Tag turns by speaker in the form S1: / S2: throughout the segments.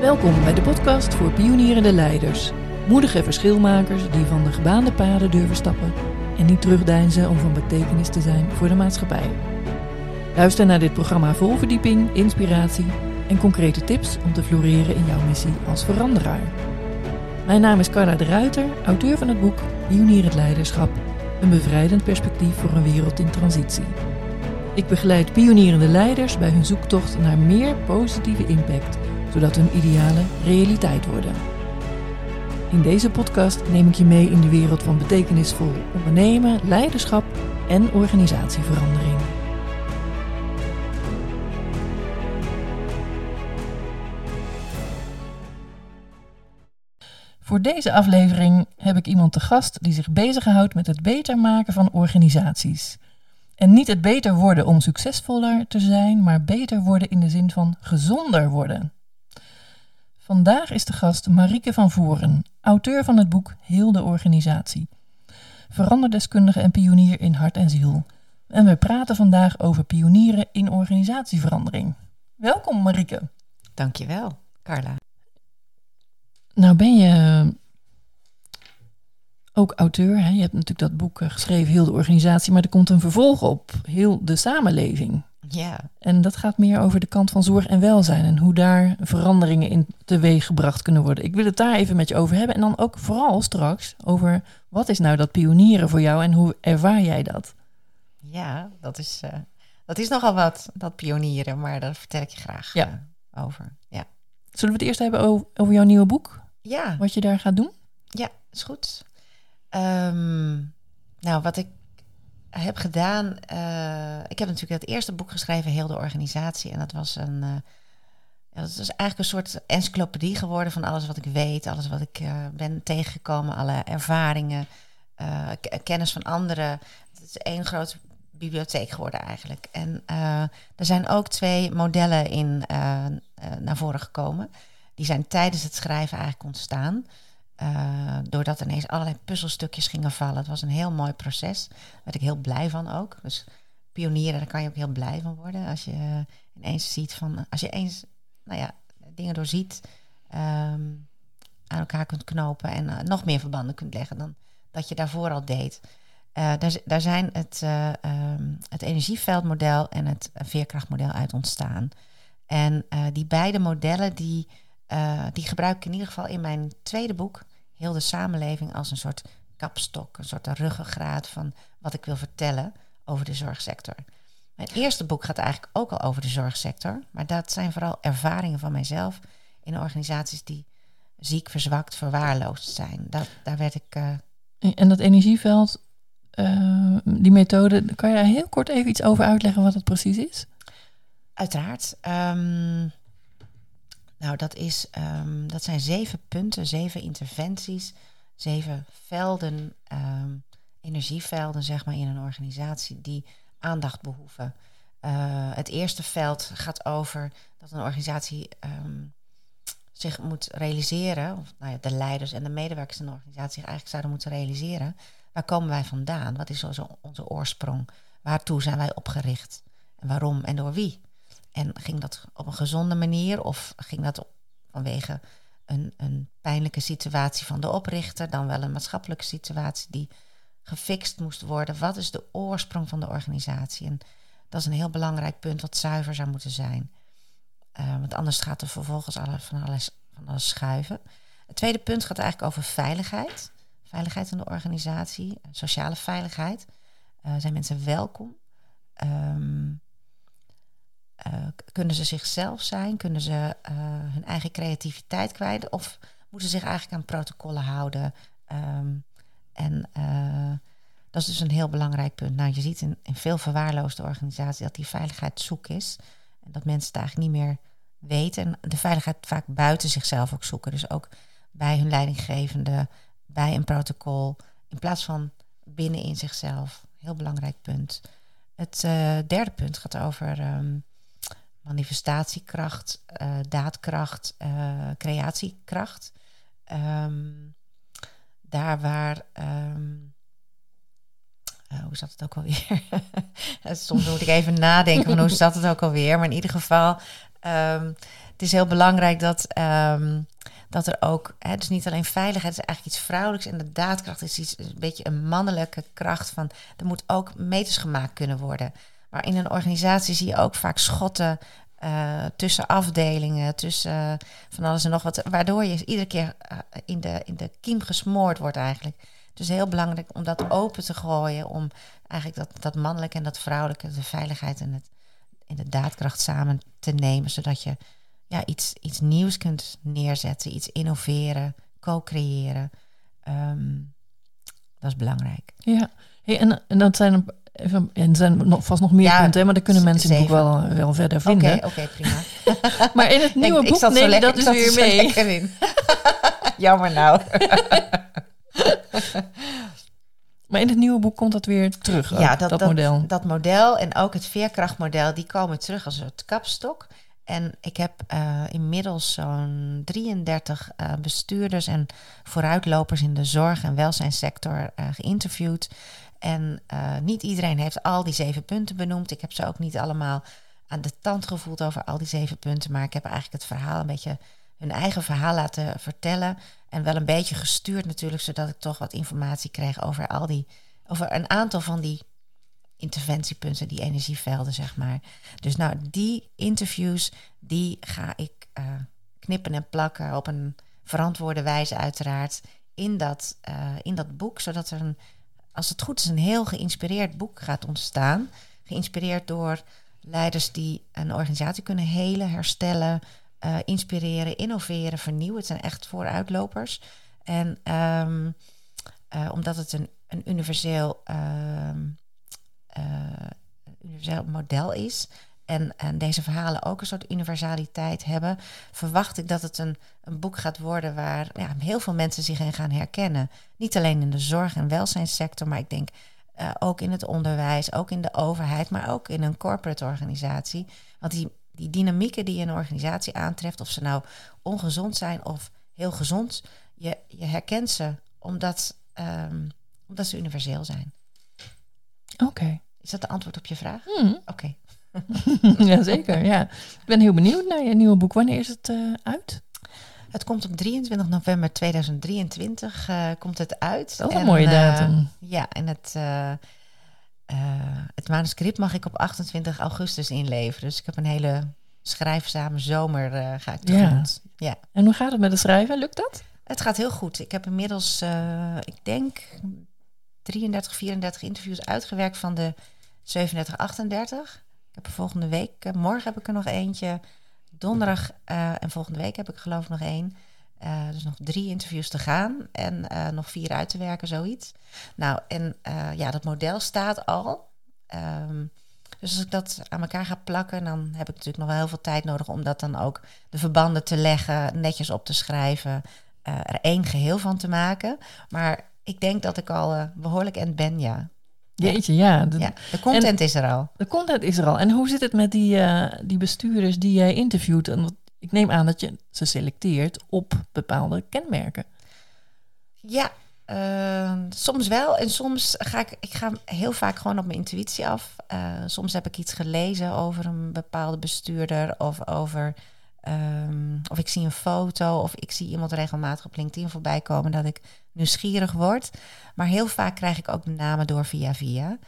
S1: Welkom bij de podcast voor pionierende leiders. Moedige verschilmakers die van de gebaande paden durven stappen en niet terugdeinzen om van betekenis te zijn voor de maatschappij. Luister naar dit programma vol verdieping, inspiratie en concrete tips om te floreren in jouw missie als veranderaar. Mijn naam is Carla de Ruiter, auteur van het boek Pionierend Leiderschap, een bevrijdend perspectief voor een wereld in transitie. Ik begeleid pionierende leiders bij hun zoektocht naar meer positieve impact, zodat hun idealen realiteit worden. In deze podcast neem ik je mee in de wereld van betekenisvol ondernemen, leiderschap en organisatieverandering. Voor deze aflevering heb ik iemand te gast die zich bezighoudt met het beter maken van organisaties. En niet het beter worden om succesvoller te zijn, maar beter worden in de zin van gezonder worden. Vandaag is de gast Marieke van Voren, auteur van het boek Heel de Organisatie. Veranderdeskundige en pionier in hart en ziel. En we praten vandaag over pionieren in organisatieverandering. Welkom Marieke.
S2: Dankjewel, Carla.
S1: Nou ben je ook auteur. Hè? Je hebt natuurlijk dat boek eh, geschreven, Heel de Organisatie, maar er komt een vervolg op, Heel de Samenleving.
S2: Ja.
S1: En dat gaat meer over de kant van zorg en welzijn en hoe daar veranderingen in teweeg gebracht kunnen worden. Ik wil het daar even met je over hebben en dan ook vooral straks over wat is nou dat pionieren voor jou en hoe ervaar jij dat?
S2: Ja, dat is, uh, dat is nogal wat, dat pionieren, maar daar vertel ik je graag
S1: ja.
S2: Uh, over. Ja.
S1: Zullen we het eerst hebben over, over jouw nieuwe boek?
S2: Ja.
S1: Wat je daar gaat doen?
S2: Ja, is goed. Um, nou, wat ik heb gedaan. Uh, ik heb natuurlijk het eerste boek geschreven, Heel de Organisatie. En dat was een. Ja, dat is eigenlijk een soort encyclopedie geworden van alles wat ik weet, alles wat ik uh, ben tegengekomen, alle ervaringen, kennis van anderen. Het is één grote bibliotheek geworden eigenlijk. En er zijn ook twee modellen in naar voren gekomen. Die zijn tijdens het schrijven eigenlijk ontstaan. Uh, doordat ineens allerlei puzzelstukjes gingen vallen. Het was een heel mooi proces. Daar werd ik heel blij van ook. Dus pionieren, daar kan je ook heel blij van worden. Als je ineens ziet van, als je eens, nou ja, dingen doorziet, um, aan elkaar kunt knopen en uh, nog meer verbanden kunt leggen dan dat je daarvoor al deed. Uh, daar, daar, zijn het, um, het energieveldmodel en het veerkrachtmodel uit ontstaan. En die beide modellen, die, die gebruik ik in ieder geval in mijn tweede boek, heel de samenleving als een soort kapstok, een soort ruggengraat van wat ik wil vertellen over de zorgsector. Mijn eerste boek gaat eigenlijk ook al over de zorgsector, maar dat zijn vooral ervaringen van mijzelf in organisaties die ziek, verzwakt, verwaarloosd zijn. Dat, daar werd ik. Uh...
S1: En dat energieveld, uh, die methode, kan je daar heel kort even iets over uitleggen wat het precies is?
S2: Uiteraard. Um, nou, dat, is, um, dat zijn zeven punten, zeven interventies, zeven velden, um, energievelden, zeg maar, in een organisatie die aandacht behoeven. Uh, het eerste veld gaat over dat een organisatie um, zich moet realiseren, of nou ja, de leiders en de medewerkers in de organisatie zich eigenlijk zouden moeten realiseren. Waar komen wij vandaan? Wat is onze, onze oorsprong? Waartoe zijn wij opgericht? En waarom en door wie? En ging dat op een gezonde manier of ging dat vanwege een, een pijnlijke situatie van de oprichter, dan wel een maatschappelijke situatie die gefixt moest worden? Wat is de oorsprong van de organisatie? En dat is een heel belangrijk punt wat zuiver zou moeten zijn. Uh, want anders gaat er vervolgens alle, van, alles, van alles schuiven. Het tweede punt gaat eigenlijk over veiligheid. Veiligheid in de organisatie, sociale veiligheid. Uh, zijn mensen welkom? Um, uh, kunnen ze zichzelf zijn? Kunnen ze uh, hun eigen creativiteit kwijt? Of moeten ze zich eigenlijk aan protocollen houden? Um, en uh, dat is dus een heel belangrijk punt. Nou, je ziet in, in veel verwaarloosde organisaties dat die veiligheid zoek is. En dat mensen het eigenlijk niet meer weten. En de veiligheid vaak buiten zichzelf ook zoeken. Dus ook bij hun leidinggevende, bij een protocol. In plaats van binnen in zichzelf. Heel belangrijk punt. Het derde punt gaat over um, manifestatiekracht, uh, daadkracht, uh, creatiekracht. Um, daar waar. Um, uh, hoe zat het ook alweer? Soms moet ik even nadenken van hoe zat het ook alweer. Maar in ieder geval, um, het is heel belangrijk dat, ehm, dat er ook, hè, dus niet alleen veiligheid, het is eigenlijk iets vrouwelijks en de daadkracht is iets, een beetje een mannelijke kracht van, er moet ook meters gemaakt kunnen worden. Maar in een organisatie zie je ook vaak schotten uh, tussen afdelingen, tussen van alles en nog wat, waardoor je iedere keer uh, in, de, in de kiem gesmoord wordt eigenlijk. Dus heel belangrijk om dat open te gooien, om eigenlijk dat, dat mannelijke en dat vrouwelijke, de veiligheid en, het, en de daadkracht samen te nemen, zodat je ja, iets, iets nieuws kunt neerzetten, iets innoveren, co-creëren. Um, dat is belangrijk.
S1: Ja, hey, en, en dat zijn Even, en er zijn nog, vast nog meer ja, punten, maar daar kunnen mensen in het boek wel, wel verder vinden.
S2: Oké, okay, prima.
S1: maar in het nieuwe boek neem je dat dus weer mee.
S2: In. Jammer nou.
S1: maar in het nieuwe boek komt dat weer terug, ja, dat, dat, model.
S2: Dat model en ook het veerkrachtmodel, die komen terug als het kapstok. En ik heb uh, inmiddels zo'n 33 uh, bestuurders en vooruitlopers in de zorg- en welzijnssector uh, geïnterviewd. En uh, niet iedereen heeft al die zeven punten benoemd. Ik heb ze ook niet allemaal aan de tand gevoeld over al die zeven punten. Maar ik heb eigenlijk het verhaal een beetje hun eigen verhaal laten vertellen. En wel een beetje gestuurd natuurlijk, zodat ik toch wat informatie kreeg over al die, over een aantal van die interventiepunten, die energievelden, zeg maar. Dus nou, die interviews, die ga ik uh, knippen en plakken op een verantwoorde wijze uiteraard in dat, uh, in dat boek, zodat er een als het goed is, een heel geïnspireerd boek gaat ontstaan. Geïnspireerd door leiders die een organisatie kunnen helen, herstellen, uh, inspireren, innoveren, vernieuwen. Het zijn echt vooruitlopers. En um, uh, omdat het een, een universeel, uh, universeel model is, en, en deze verhalen ook een soort universaliteit hebben, verwacht ik dat het een, een boek gaat worden waar ja, heel veel mensen zich in gaan herkennen. Niet alleen in de zorg- en welzijnssector, maar ik denk uh, ook in het onderwijs, ook in de overheid, maar ook in een corporate organisatie. Want die, die dynamieken die een organisatie aantreft, of ze nou ongezond zijn of heel gezond, je, je herkent ze omdat, um, omdat ze universeel zijn.
S1: Oké.
S2: Is dat de antwoord op je vraag?
S1: Mm.
S2: Oké.
S1: Jazeker, ja. Ik ben heel benieuwd naar je nieuwe boek. Wanneer is het uh, uit?
S2: Het komt op 23 november 2023 uh, komt het uit.
S1: Dat is een mooie datum. Uh,
S2: ja, en het, het manuscript mag ik op 28 augustus inleveren. Dus ik heb een hele schrijfzame zomer ga ik tegemoet. Ja. ja.
S1: En hoe gaat het met het schrijven? Lukt dat?
S2: Het gaat heel goed. Ik heb inmiddels, ik denk, 33, 34 interviews uitgewerkt van de 37, 38. Ik heb er volgende week, eh, morgen heb ik er nog eentje. Donderdag uh, en volgende week heb ik geloof ik nog één. Uh, dus nog drie interviews te gaan en nog vier uit te werken, zoiets. Nou, en ja, dat model staat al. Um, dus als ik dat aan elkaar ga plakken, dan heb ik natuurlijk nog wel heel veel tijd nodig om dat dan ook de verbanden te leggen, netjes op te schrijven, er één geheel van te maken. Maar ik denk dat ik al behoorlijk end ben, ja.
S1: Jeetje, ja.
S2: De, ja, de content is er al.
S1: De content is er al. En hoe zit het met die, uh, die bestuurders die jij interviewt? En ik neem aan dat je ze selecteert op bepaalde kenmerken.
S2: Ja, uh, soms wel. En soms ga ik, ik ga heel vaak gewoon op mijn intuïtie af. Uh, soms heb ik iets gelezen over een bepaalde bestuurder of over Um, of ik zie een foto of ik zie iemand regelmatig op LinkedIn voorbij komen dat ik nieuwsgierig word. Maar heel vaak krijg ik ook de namen door via via.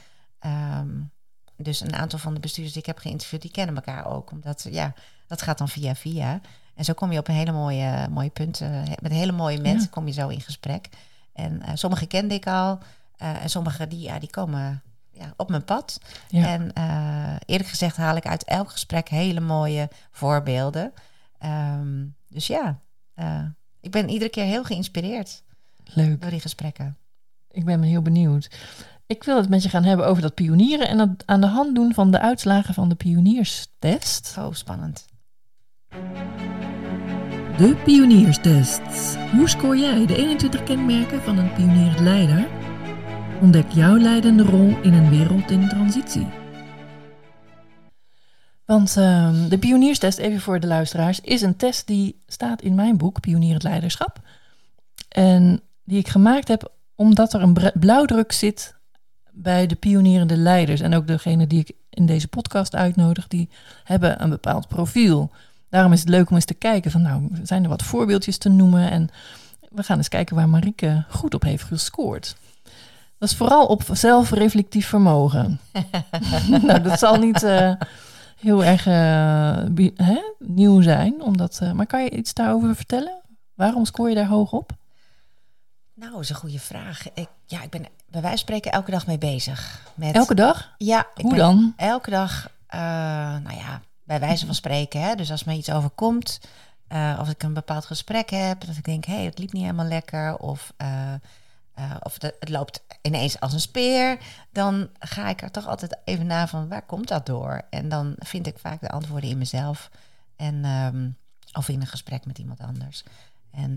S2: Um, dus een aantal van de bestuurders die ik heb geïnterviewd, die kennen elkaar ook. Omdat ja, dat gaat dan via via. En zo kom je op een hele mooie, mooie punten. Met hele mooie mensen kom je zo in gesprek. En uh, sommige kende ik al. Uh, en sommige die, ja, die komen ja, op mijn pad. Ja. En uh, eerlijk gezegd haal ik uit elk gesprek hele mooie voorbeelden. Um, dus ja, ik ben iedere keer heel geïnspireerd.
S1: Leuk.
S2: Door die gesprekken.
S1: Ik ben heel benieuwd. Ik wil het met je gaan hebben over dat pionieren en dat aan de hand doen van de uitslagen van de pionierstest.
S2: Oh, spannend.
S1: De pionierstest. Hoe scoor jij de 21 kenmerken van een pionierend leider? Ontdek jouw leidende rol in een wereld in transitie. Want uh, de pionierstest, even voor de luisteraars, is een test die staat in mijn boek Pionierend Leiderschap. En die ik gemaakt heb omdat er een blauwdruk zit bij de pionierende leiders. En ook degene die ik in deze podcast uitnodig, die hebben een bepaald profiel. daarom is het leuk om eens te kijken van nou, zijn er wat voorbeeldjes te noemen en we gaan eens kijken waar Marieke goed op heeft gescoord. Dat is vooral op zelfreflectief vermogen. nou, dat zal niet uh, heel erg uh, hè, nieuw zijn, omdat, uh, maar kan je iets daarover vertellen? Waarom scoor je daar hoog op?
S2: Nou, is een goede vraag. Ik, ja, ik ben bij wijze van spreken elke dag mee bezig. Met,
S1: elke dag?
S2: Ja.
S1: Hoe dan?
S2: Elke dag, nou ja, bij wijze van spreken. Hè, dus als me iets overkomt, uh, of ik een bepaald gesprek heb, dat ik denk, hé, hey, het liep niet helemaal lekker, of, uh, of de, het loopt ineens als een speer, dan ga ik er toch altijd even na van, waar komt dat door? En dan vind ik vaak de antwoorden in mezelf, en, um, of in een gesprek met iemand anders. En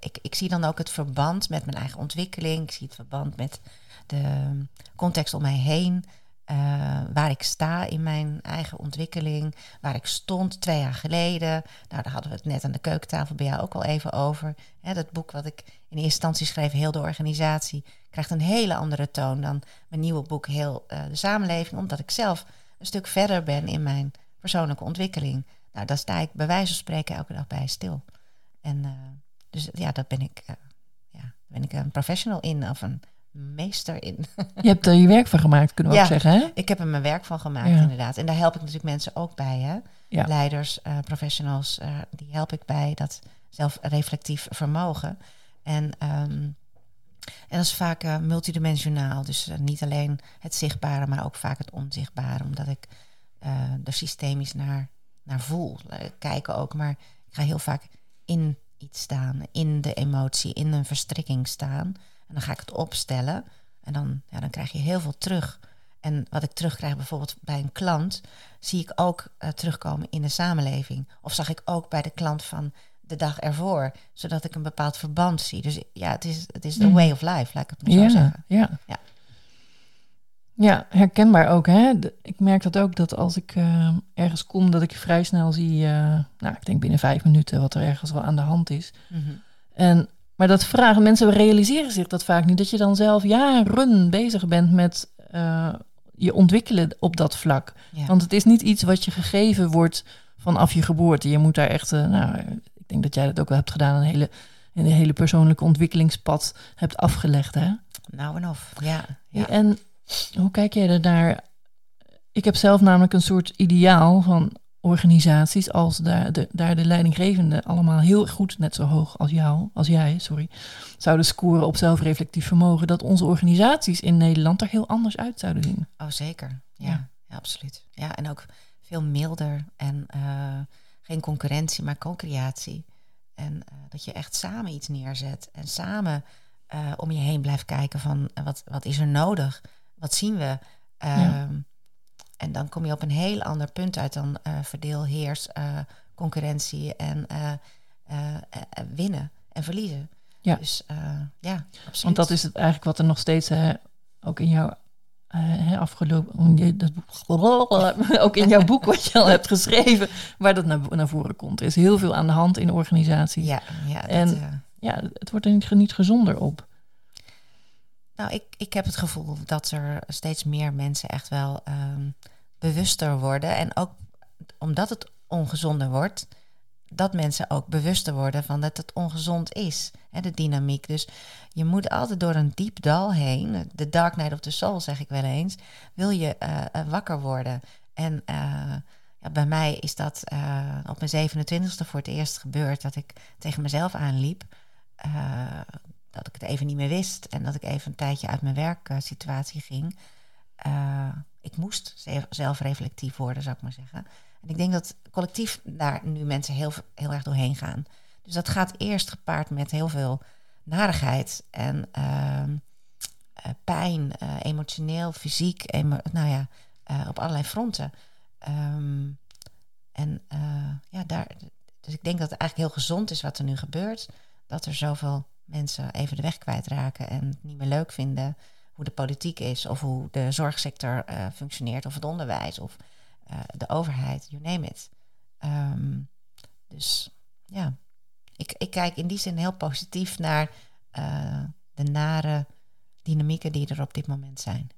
S2: ik, ik zie dan ook het verband met mijn eigen ontwikkeling, ik zie het verband met de context om mij heen. Uh, waar ik sta in mijn eigen ontwikkeling, waar ik stond twee jaar geleden. Nou, daar hadden we het net aan de keukentafel bij jou ook al even over. Hè, dat boek wat ik in eerste instantie schreef, heel de organisatie, krijgt een hele andere toon dan mijn nieuwe boek, heel uh, de samenleving, omdat ik zelf een stuk verder ben in mijn persoonlijke ontwikkeling. Nou, daar sta ik bij wijze van spreken elke dag bij stil. En uh, dus ja, dat ben ik, ja, ben ik een professional in of een meester in.
S1: Je hebt er je werk van gemaakt, kunnen we
S2: ja,
S1: ook zeggen, hè?
S2: ik heb er mijn werk van gemaakt,
S1: Ja.
S2: inderdaad. En daar help ik natuurlijk mensen ook bij, hè?
S1: Ja.
S2: Leiders, eh, professionals, eh, die help ik bij dat zelfreflectief vermogen. En, ehm, en dat is vaak eh, multidimensionaal. Dus eh, niet alleen het zichtbare, maar ook vaak het onzichtbare. Omdat ik eh, er systemisch naar, naar voel. Eh, kijken ook, maar ik ga heel vaak in iets staan. In de emotie, in een verstrikking staan. En dan ga ik het opstellen. En dan, ja, dan krijg je heel veel terug. En wat ik terugkrijg bijvoorbeeld bij een klant, zie ik ook eh, terugkomen in de samenleving. Of zag ik ook bij de klant van de dag ervoor, zodat ik een bepaald verband zie. Dus ja, het is, het is the
S1: Mhm.
S2: way of life, laat ik het maar zo
S1: Ja,
S2: zeggen.
S1: ja.
S2: Ja.
S1: Ja, herkenbaar ook. Hè? Ik merk dat ook dat als ik eh, ergens kom, dat ik vrij snel zie, eh, nou, ik denk binnen vijf minuten, wat er ergens wel aan de hand is.
S2: Mhm.
S1: En, maar dat vragen, mensen realiseren zich dat vaak niet, dat je dan zelf jaren bezig bent met eh, je ontwikkelen op dat vlak.
S2: Ja.
S1: Want het is niet iets wat je gegeven wordt vanaf je geboorte. Je moet daar echt, nou, ik denk dat jij dat ook wel hebt gedaan, een hele, een hele persoonlijke ontwikkelingspad hebt afgelegd. Hè?
S2: Nou en of, ja. ja.
S1: En hoe kijk jij er naar? Ik heb zelf namelijk een soort ideaal van organisaties als daar de, daar de leidinggevende allemaal heel goed, net zo hoog als jou, als jij, sorry, zouden scoren op zelfreflectief vermogen, dat onze organisaties in Nederland er heel anders uit zouden zien.
S2: Oh, zeker. Ja,
S1: Ja.
S2: ja. absoluut. Ja, en ook veel milder en eh, geen concurrentie, maar co-creatie. En eh, dat je echt samen iets neerzet en samen eh, om je heen blijft kijken van wat, wat is er nodig? Wat zien we? Ehm, En dan kom je op een heel ander punt uit dan eh, verdeel, heers, eh, concurrentie en eh, winnen en verliezen.
S1: Ja.
S2: Dus ja, absoluut.
S1: Want dat is het eigenlijk wat er nog steeds ook in jouw afgelopen, dat boek- ook in jouw boek wat je al hebt geschreven, waar dat naar, naar voren komt. Er is heel veel aan de hand in organisaties.
S2: Ja, ja dat,
S1: En- Ja, het wordt er niet, niet gezonder op.
S2: Nou, ik, ik heb het gevoel dat er steeds meer mensen echt wel ehm, bewuster worden. En ook omdat het ongezonder wordt, dat mensen ook bewuster worden van dat het ongezond is. Hè, de dynamiek. Dus je moet altijd door een diep dal heen. De dark night of the soul, zeg ik wel eens. Wil je eh, eh, wakker worden. En eh, ja, bij mij is dat op mijn 27e voor het eerst gebeurd dat ik tegen mezelf aanliep. Dat ik het even niet meer wist en dat ik even een tijdje uit mijn werksituatie ging. Eh, ik moest zelf- zelfreflectief worden, zou ik maar zeggen. En ik denk dat collectief daar nu mensen heel, heel erg doorheen gaan. Dus dat gaat eerst gepaard met heel veel narigheid en ehm, eh, pijn, eh, emotioneel, fysiek, emo- nou ja, op allerlei fronten. Ehm, en ja, daar, dus ik denk dat het eigenlijk heel gezond is wat er nu gebeurt. Dat er zoveel mensen even de weg kwijtraken en het niet meer leuk vinden hoe de politiek is of hoe de zorgsector eh, functioneert of het onderwijs of eh, de overheid, you name it. Ehm, dus ja, ik, ik kijk in die zin heel positief naar eh, de nare dynamieken die er op dit moment zijn.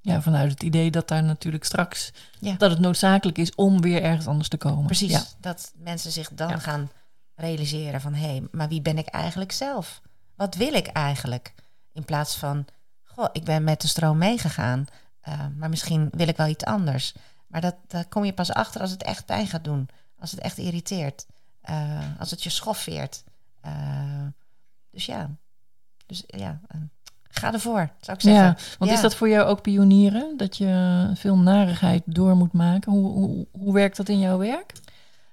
S1: ja, vanuit het idee dat daar natuurlijk straks
S2: Ja.
S1: dat het noodzakelijk is om weer ergens anders te komen.
S2: Precies.
S1: Ja.
S2: Dat mensen zich dan
S1: Ja.
S2: gaan realiseren van... hé, hey, maar wie ben ik eigenlijk zelf? Wat wil ik eigenlijk? In plaats van, goh, ik ben met de stroom meegegaan... eh, maar misschien wil ik wel iets anders. Maar dat, daar kom je pas achter als het echt pijn gaat doen. Als het echt irriteert. eh, als het je schoffeert. Eh, dus ja, dus ja, ga ervoor, zou ik zeggen.
S1: Ja, want
S2: Ja.
S1: is dat voor jou ook pionieren? Dat je veel narigheid door moet maken? Hoe, hoe, hoe werkt dat in jouw werk?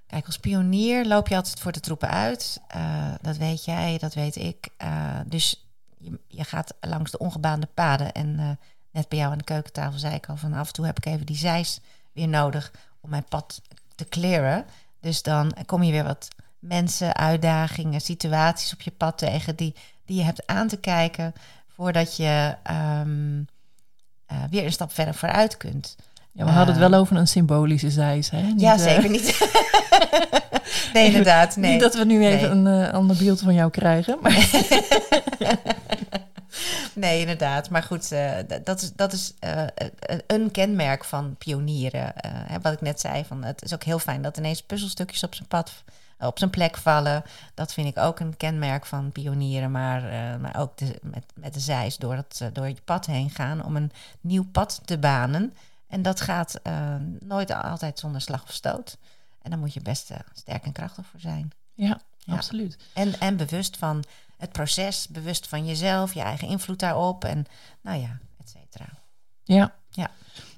S2: Kijk, als pionier loop je altijd voor de troepen uit. Eh, dat weet jij, dat weet ik. Eh, dus je, je gaat langs de ongebaande paden. En eh, net bij jou aan de keukentafel zei ik al van af en toe heb ik even die zeis weer nodig om mijn pad te clearen. Dus dan kom je weer wat mensen, uitdagingen, situaties op je pad tegen die, die je hebt aan te kijken voordat je ehm, eh, weer een stap verder vooruit kunt.
S1: Ja, we hadden het
S2: Eh,
S1: wel over een symbolische zeis, hè? Niet,
S2: ja,
S1: eh,
S2: zeker niet. nee, inderdaad. Nee.
S1: Niet dat we nu even
S2: Nee.
S1: een eh, ander beeld van jou krijgen. Maar
S2: Nee, inderdaad. Maar goed, dat is, dat is een kenmerk van pionieren. Wat ik net zei, van, het is ook heel fijn dat ineens puzzelstukjes op zijn pad, op zijn plek vallen. Dat vind ik ook een kenmerk van pionieren. Maar, maar ook de, met, met de zeis door, het, door je pad heen gaan om een nieuw pad te banen. En dat gaat eh, nooit altijd zonder slag of stoot. En daar moet je best eh, sterk en krachtig voor zijn.
S1: ja,
S2: Ja.
S1: absoluut.
S2: En, en bewust van het proces, bewust van jezelf, je eigen invloed daarop en nou ja, et cetera.
S1: Ja.
S2: Ja.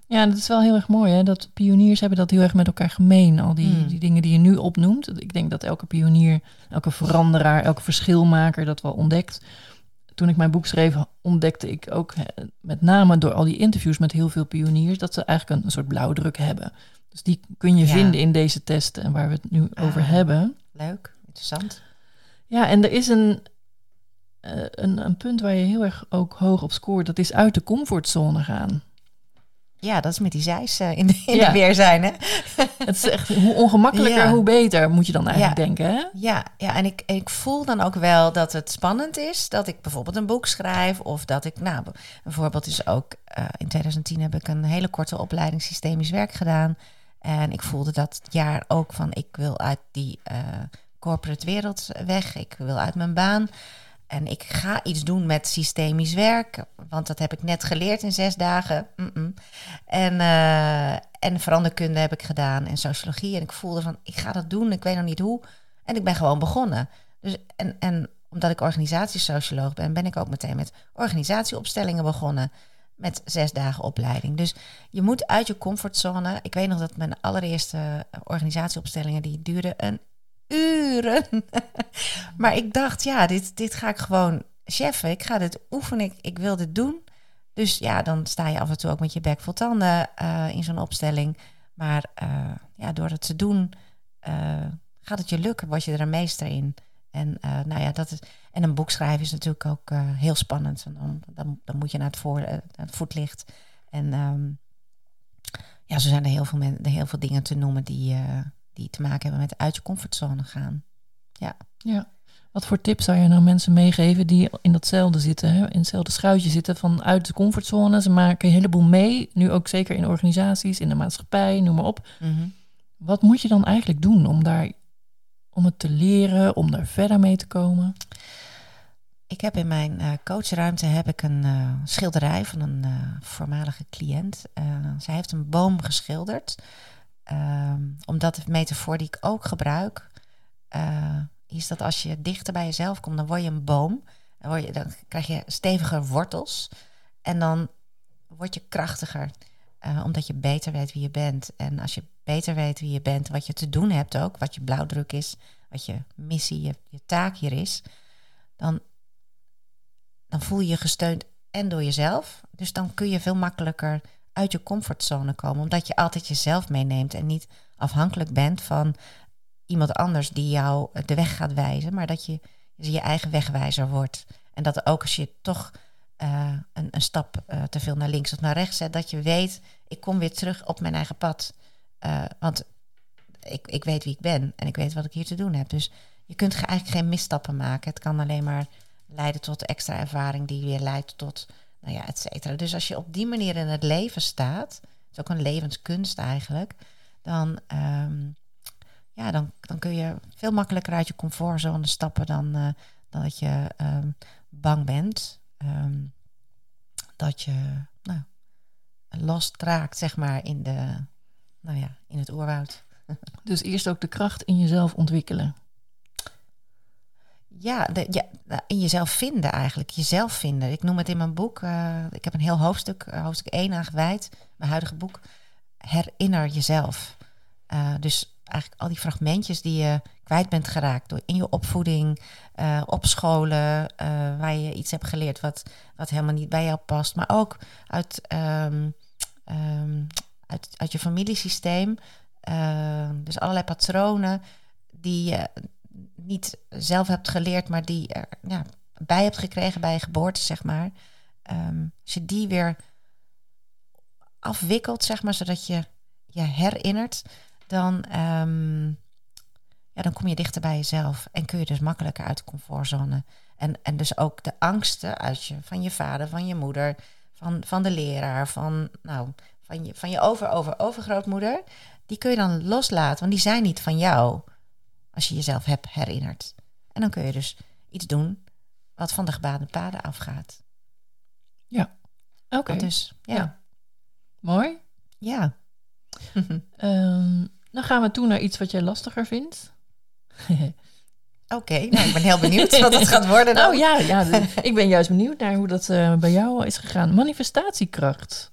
S1: Ja, dat is wel heel erg mooi, hè? Dat pioniers hebben dat heel erg met elkaar gemeen. Al die,
S2: Hmm.
S1: die dingen die je nu opnoemt. Ik denk dat elke pionier, elke veranderaar, elke verschilmaker dat wel ontdekt. Toen ik mijn boek schreef, ontdekte ik ook hè, met name door al die interviews met heel veel pioniers, dat ze eigenlijk een, een soort blauwdruk hebben. Dus die kun je
S2: Ja.
S1: vinden in deze testen en waar we het nu over
S2: Ah.
S1: hebben.
S2: Leuk, interessant.
S1: Ja, en er is een, eh, een, een punt waar je heel erg ook hoog op scoort. Dat is uit de comfortzone gaan.
S2: Ja, dat is met die zeis eh, in, de, in
S1: Ja.
S2: de weer zijn, hè?
S1: Het is echt hoe ongemakkelijker,
S2: Ja.
S1: hoe beter, moet je dan eigenlijk
S2: Ja.
S1: denken. Hè?
S2: Ja, ja en ik, ik voel dan ook wel dat het spannend is dat ik bijvoorbeeld een boek schrijf of dat ik, nou, een voorbeeld is ook, eh, in 2010 heb ik een hele korte opleiding systemisch werk gedaan. En ik voelde dat jaar ook van, ik wil uit die eh, corporate wereld weg, ik wil uit mijn baan. En ik ga iets doen met systemisch werk, want dat heb ik net geleerd in zes dagen. En, eh, en veranderkunde heb ik gedaan en sociologie. En ik voelde van, ik ga dat doen, ik weet nog niet hoe. En ik ben gewoon begonnen. Dus, en, en omdat ik organisatiesocioloog ben, ben ik ook meteen met organisatieopstellingen begonnen. Met zes dagen opleiding. Dus je moet uit je comfortzone. Ik weet nog dat mijn allereerste organisatieopstellingen, die duurden een uren. maar ik dacht, ja, dit, dit ga ik gewoon cheffen. Ik ga dit oefenen. Ik, ik wil dit doen. Dus ja, dan sta je af en toe ook met je bek vol tanden eh, in zo'n opstelling. Maar eh, ja, door het te doen, eh, gaat het je lukken. Word je er een meester in. En, nou ja, dat is, en een boek schrijven is natuurlijk ook heel spannend. Dan, dan, dan moet je naar het, voor, het voetlicht. En ehm, ja, zo zijn er heel veel, men, heel veel dingen te noemen die, die te maken hebben met uit je comfortzone gaan.
S1: Ja. Wat voor tips zou je nou mensen meegeven die in datzelfde zitten, hè? in hetzelfde schuitje zitten van uit de comfortzone? Ze maken een heleboel mee, nu ook zeker in organisaties, in de maatschappij, noem maar op. Wat moet je dan eigenlijk doen om daar om het te leren, om daar verder mee te komen?
S2: Ik heb in mijn eh, coachruimte heb ik een eh, schilderij van een eh, voormalige cliënt. Zij heeft een boom geschilderd. Ehm, omdat de metafoor die ik ook gebruik, eh, is dat als je dichter bij jezelf komt, dan word je een boom. Dan, word je, dan krijg je steviger wortels. En dan word je krachtiger. eh, omdat je beter weet wie je bent. En als je beter weet wie je bent, wat je te doen hebt ook, wat je blauwdruk is, wat je missie, je, je taak hier is, dan dan voel je je gesteund en door jezelf. Dus dan kun je veel makkelijker uit je comfortzone komen, omdat je altijd jezelf meeneemt en niet afhankelijk bent van iemand anders die jou de weg gaat wijzen, maar dat je je eigen wegwijzer wordt. En dat ook als je toch eh, een, een stap eh, te veel naar links of naar rechts zet, dat je weet, ik kom weer terug op mijn eigen pad. Eh, want ik, ik weet wie ik ben en ik weet wat ik hier te doen heb. Dus je kunt ge- eigenlijk geen misstappen maken. Het kan alleen maar leiden tot extra ervaring die weer leidt tot nou ja, et cetera. Dus als je op die manier in het leven staat, het is ook een levenskunst eigenlijk, dan, ehm, ja, dan, dan kun je veel makkelijker uit je comfortzone stappen dan, uh, dan dat je um, bang bent. Ehm, dat je nou, lost raakt, zeg maar, in, de, nou ja, in het oerwoud.
S1: Dus eerst ook de kracht in jezelf ontwikkelen.
S2: Ja, ja, nou, in jezelf vinden eigenlijk. Jezelf vinden. Ik noem het in mijn boek. Uh, ik heb een heel hoofdstuk, uh, hoofdstuk 1 aan gewijd. Mijn huidige boek. Herinner jezelf. Uh, dus eigenlijk al die fragmentjes die je kwijt bent geraakt door in je opvoeding, uh, op scholen, waar je iets hebt geleerd wat, wat helemaal niet bij jou past, maar ook uit, um, um, uit, uit je familiesysteem. Dus allerlei patronen die je niet zelf hebt geleerd, maar die er ja, bij hebt gekregen bij je geboorte, zeg maar. Um, als je die weer afwikkelt, zeg maar, zodat je je herinnert dan, um, ja, dan kom je dichter bij jezelf en kun je dus makkelijker uit de comfortzone. En, en dus ook de angsten uit je, van je vader, van je moeder, van, van de leraar, van, nou, van je, van je over, over, overgrootmoeder, die kun je dan loslaten, want die zijn niet van jou als je jezelf hebt herinnerd. En dan kun je dus iets doen wat van de gebaande paden afgaat.
S1: Ja, oké. Okay.
S2: Dus, ja. ja.
S1: Mooi.
S2: Ja.
S1: um, dan gaan we toe naar iets wat jij lastiger vindt.
S2: Oké, okay, nou, ik ben heel benieuwd wat het gaat worden. Dan.
S1: Nou ja, ja ik ben juist benieuwd naar hoe dat uh, bij jou is gegaan. Manifestatiekracht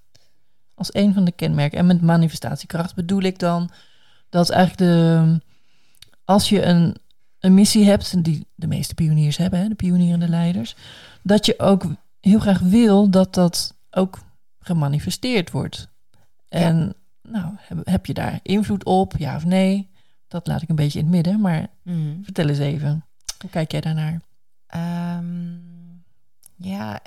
S1: als een van de kenmerken. En met manifestatiekracht bedoel ik dan dat eigenlijk de. Als je een, een missie hebt, die de meeste pioniers hebben, hè, de pionierende leiders, dat je ook heel graag wil dat dat ook gemanifesteerd wordt. En ja nou, heb, heb, je daar invloed op, ja of nee? Dat laat ik een beetje in het midden, maar mm. vertel eens even. Hoe kijk jij daarnaar?
S2: Um, ja,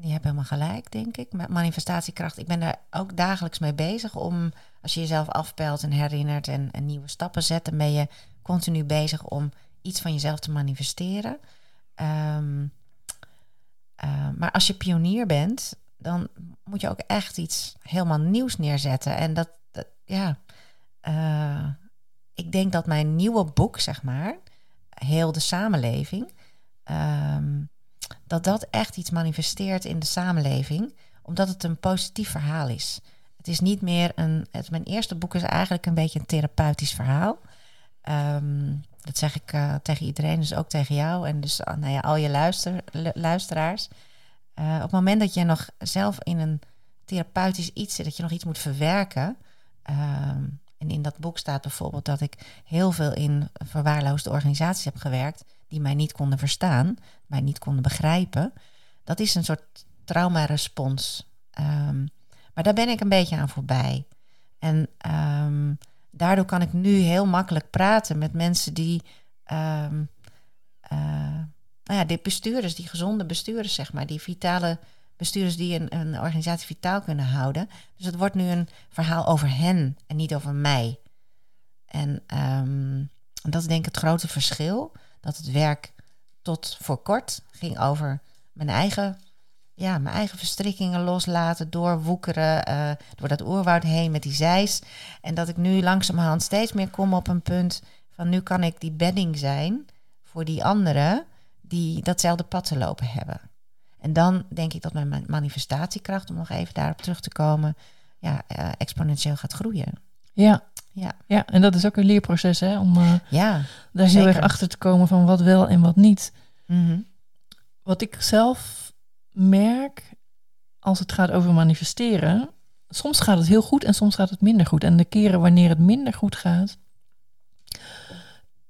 S2: je hebt helemaal gelijk, denk ik. Met manifestatiekracht. Ik ben daar ook dagelijks mee bezig om, als je jezelf afpelt en herinnert en, nieuwe stappen zet, dan ben je continu bezig om iets van jezelf te manifesteren. Um, uh, maar als je pionier bent, dan moet je ook echt iets helemaal nieuws neerzetten. En dat, ja, uh, ik denk dat mijn nieuwe boek, zeg maar, heel de samenleving, um, dat dat echt iets manifesteert in de samenleving, omdat het een positief verhaal is. Het is niet meer een. Het, mijn eerste boek is eigenlijk een beetje een therapeutisch verhaal. Um, dat zeg ik uh, tegen iedereen, dus ook tegen jou en dus uh, nou ja, al je luister, luisteraars. Uh, op het moment dat je nog zelf in een therapeutisch iets zit, dat je nog iets moet verwerken. Uh, en in dat boek staat bijvoorbeeld dat ik heel veel in verwaarloosde organisaties heb gewerkt die mij niet konden verstaan, mij niet konden begrijpen. Dat is een soort traumarespons. Um, maar daar ben ik een beetje aan voorbij. En um, daardoor kan ik nu heel makkelijk praten met mensen die um, nou ja, de bestuurders, die gezonde bestuurders, zeg maar, die vitale bestuurders die een, een organisatie vitaal kunnen houden. Dus het wordt nu een verhaal over hen en niet over mij. En um, dat is denk ik het grote verschil. Dat het werk tot voor kort ging over mijn eigen, ja, mijn eigen verstrikkingen loslaten, doorwoekeren, uh, door dat oerwoud heen met die zeis. En dat ik nu langzamerhand steeds meer kom op een punt van nu kan ik die bedding zijn voor die anderen die datzelfde pad te lopen hebben. En dan denk ik dat mijn manifestatiekracht, om nog even daarop terug te komen, ja, uh, exponentieel gaat groeien.
S1: Ja. Ja. ja, en dat is ook een leerproces, hè, om uh, ja, daar heel erg achter te komen van wat wel en wat niet. Mm -hmm. Wat ik zelf merk als het gaat over manifesteren, soms gaat het heel goed en soms gaat het minder goed. En de keren wanneer het minder goed gaat,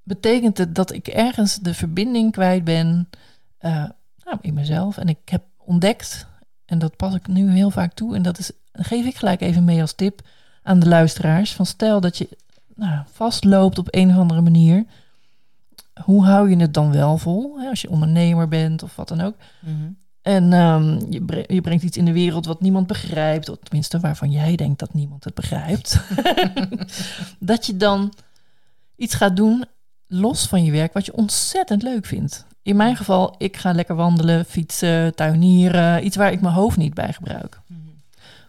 S1: betekent het dat ik ergens de verbinding kwijt ben uh, nou, in mezelf. En ik heb ontdekt, en dat pas ik nu heel vaak toe, en dat is, geef ik gelijk even mee als tip aan de luisteraars. Van stel dat je nou, vastloopt op een of andere manier. Hoe hou je het dan wel vol? Hè, als je ondernemer bent of wat dan ook. -hmm. En um, je, bre je, brengt iets in de wereld wat niemand begrijpt, of tenminste waarvan jij denkt dat niemand het begrijpt. dat je dan iets gaat doen los van je werk wat je ontzettend leuk vindt. in mijn geval, ik ga lekker wandelen, fietsen, tuinieren. Iets waar ik mijn hoofd niet bij gebruik.
S2: Mhm.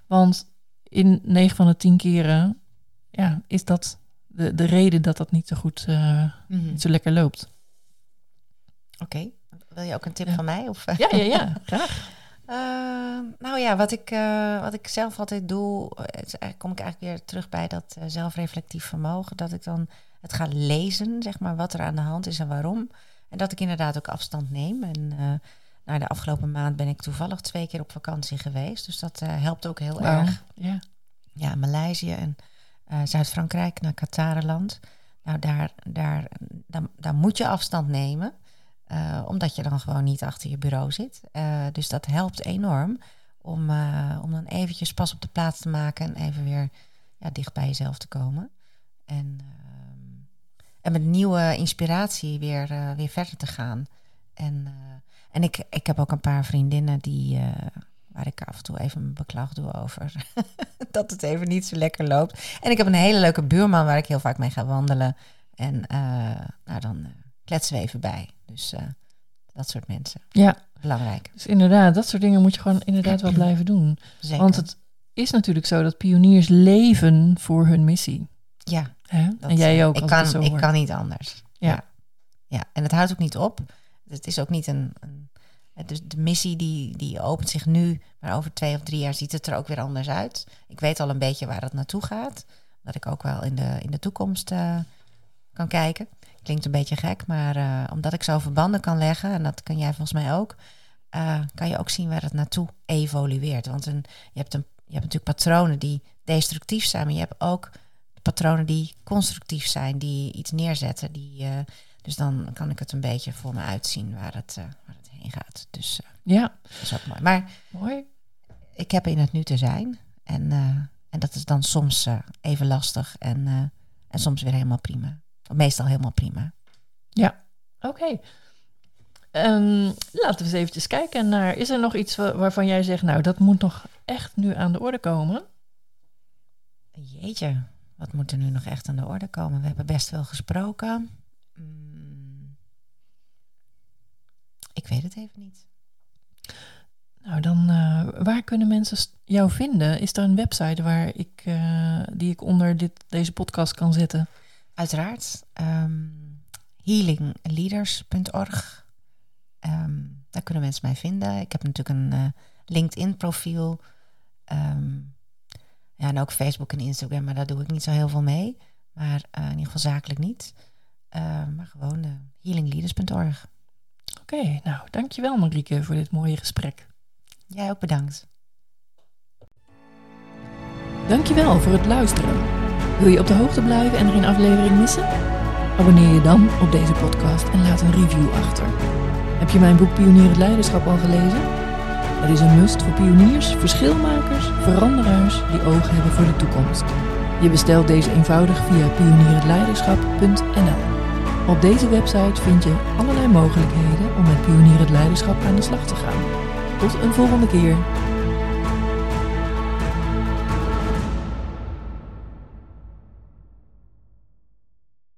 S1: Want in 9 van de 10 keren ja, is dat de, de reden dat dat niet zo goed, eh,
S2: Mhm.
S1: niet zo lekker loopt.
S2: Oké. Wil je ook een tip van mij? Of, eh?
S1: Ja, ja, ja, graag.
S2: Eh, nou ja, wat ik, eh, wat ik zelf altijd doe, eh, kom ik eigenlijk weer terug bij dat zelfreflectief vermogen. Dat ik dan het ga lezen, zeg maar, wat er aan de hand is en waarom. En dat ik inderdaad ook afstand neem. En nou, de afgelopen maand ben ik toevallig twee keer op vakantie geweest. Dus dat helpt ook heel erg.
S1: Ja.
S2: Ja, Maleisië en Zuid-Frankrijk naar Qatarenland. Nou, daar, daar, daar, daar moet je afstand nemen. Eh, omdat je dan gewoon niet achter je bureau zit. Eh, dus dat helpt enorm om, eh, om dan eventjes pas op de plaats te maken en even weer ja, dicht bij jezelf te komen. En, ehm, en met nieuwe inspiratie weer, weer verder te gaan. En, en ik, ik heb ook een paar vriendinnen die, waar ik af en toe even mijn beklag doe over dat het even niet zo lekker loopt. En ik heb een hele leuke buurman waar ik heel vaak mee ga wandelen. En nou, dan kletsen we even bij. Dus eh, dat soort mensen.
S1: ja,
S2: Belangrijk.
S1: dus inderdaad, dat soort dingen moet je gewoon inderdaad wel blijven doen.
S2: Zeker.
S1: Want het is natuurlijk zo dat pioniers leven voor hun missie.
S2: ja,
S1: Hè?
S2: dat,
S1: en jij ook.
S2: Ik kan,
S1: zo
S2: ik
S1: hoor.
S2: kan niet anders.
S1: Ja.
S2: ja. Ja, en het houdt ook niet op. Het is ook niet een. een dus de missie die, die opent zich nu, maar over twee of drie jaar ziet het er ook weer anders uit. Ik weet al een beetje waar het naartoe gaat. Dat ik ook wel in de, in de toekomst eh, kan kijken. Klinkt een beetje gek, maar eh, omdat ik zo verbanden kan leggen, en dat kan jij volgens mij ook, eh, kan je ook zien waar het naartoe evolueert. Want een, je, hebt een, je hebt natuurlijk patronen die destructief zijn, maar je hebt ook patronen die constructief zijn, die iets neerzetten. Die, eh, dus dan kan ik het een beetje voor me uitzien waar het, waar het heen gaat. Dus
S1: Ja,
S2: dat is ook mooi. Maar
S1: mooi.
S2: ik heb in het nu te zijn. En, en dat is dan soms even lastig en, en soms weer helemaal prima. Meestal helemaal prima.
S1: Oké. Ehm, laten we eens eventjes kijken naar... Is er nog iets wa- waarvan jij zegt... nou, dat moet nog echt nu aan de orde komen?
S2: Jeetje, wat moet er nu nog echt aan de orde komen? We hebben best wel gesproken. Mm. Ik weet het even niet.
S1: Nou, dan eh, waar kunnen mensen jou vinden? Is er een website waar ik, eh, die ik onder dit, deze podcast kan zetten?
S2: Uiteraard. ehm, healingleaders.org. Ehm, daar kunnen mensen mij vinden. Ik heb natuurlijk een eh, LinkedIn-profiel. Ehm, ja, en ook Facebook en Instagram, maar daar doe ik niet zo heel veel mee. Maar eh, in ieder geval zakelijk niet. Maar gewoon eh, healingleaders.org.
S1: Oké, nou, dankjewel Marieke voor dit mooie gesprek.
S2: Jij ook bedankt.
S1: Dankjewel voor het luisteren. Wil je op de hoogte blijven en geen aflevering missen? Abonneer je dan op deze podcast en laat een review achter. Heb je mijn boek Pionier het Leiderschap al gelezen? Het is een must voor pioniers, verschilmakers, veranderaars die oog hebben voor de toekomst. Je bestelt deze eenvoudig via pionierhetleiderschap.nl. Op deze website vind je allerlei mogelijkheden om met Pionier het Leiderschap aan de slag te gaan. Tot een volgende keer.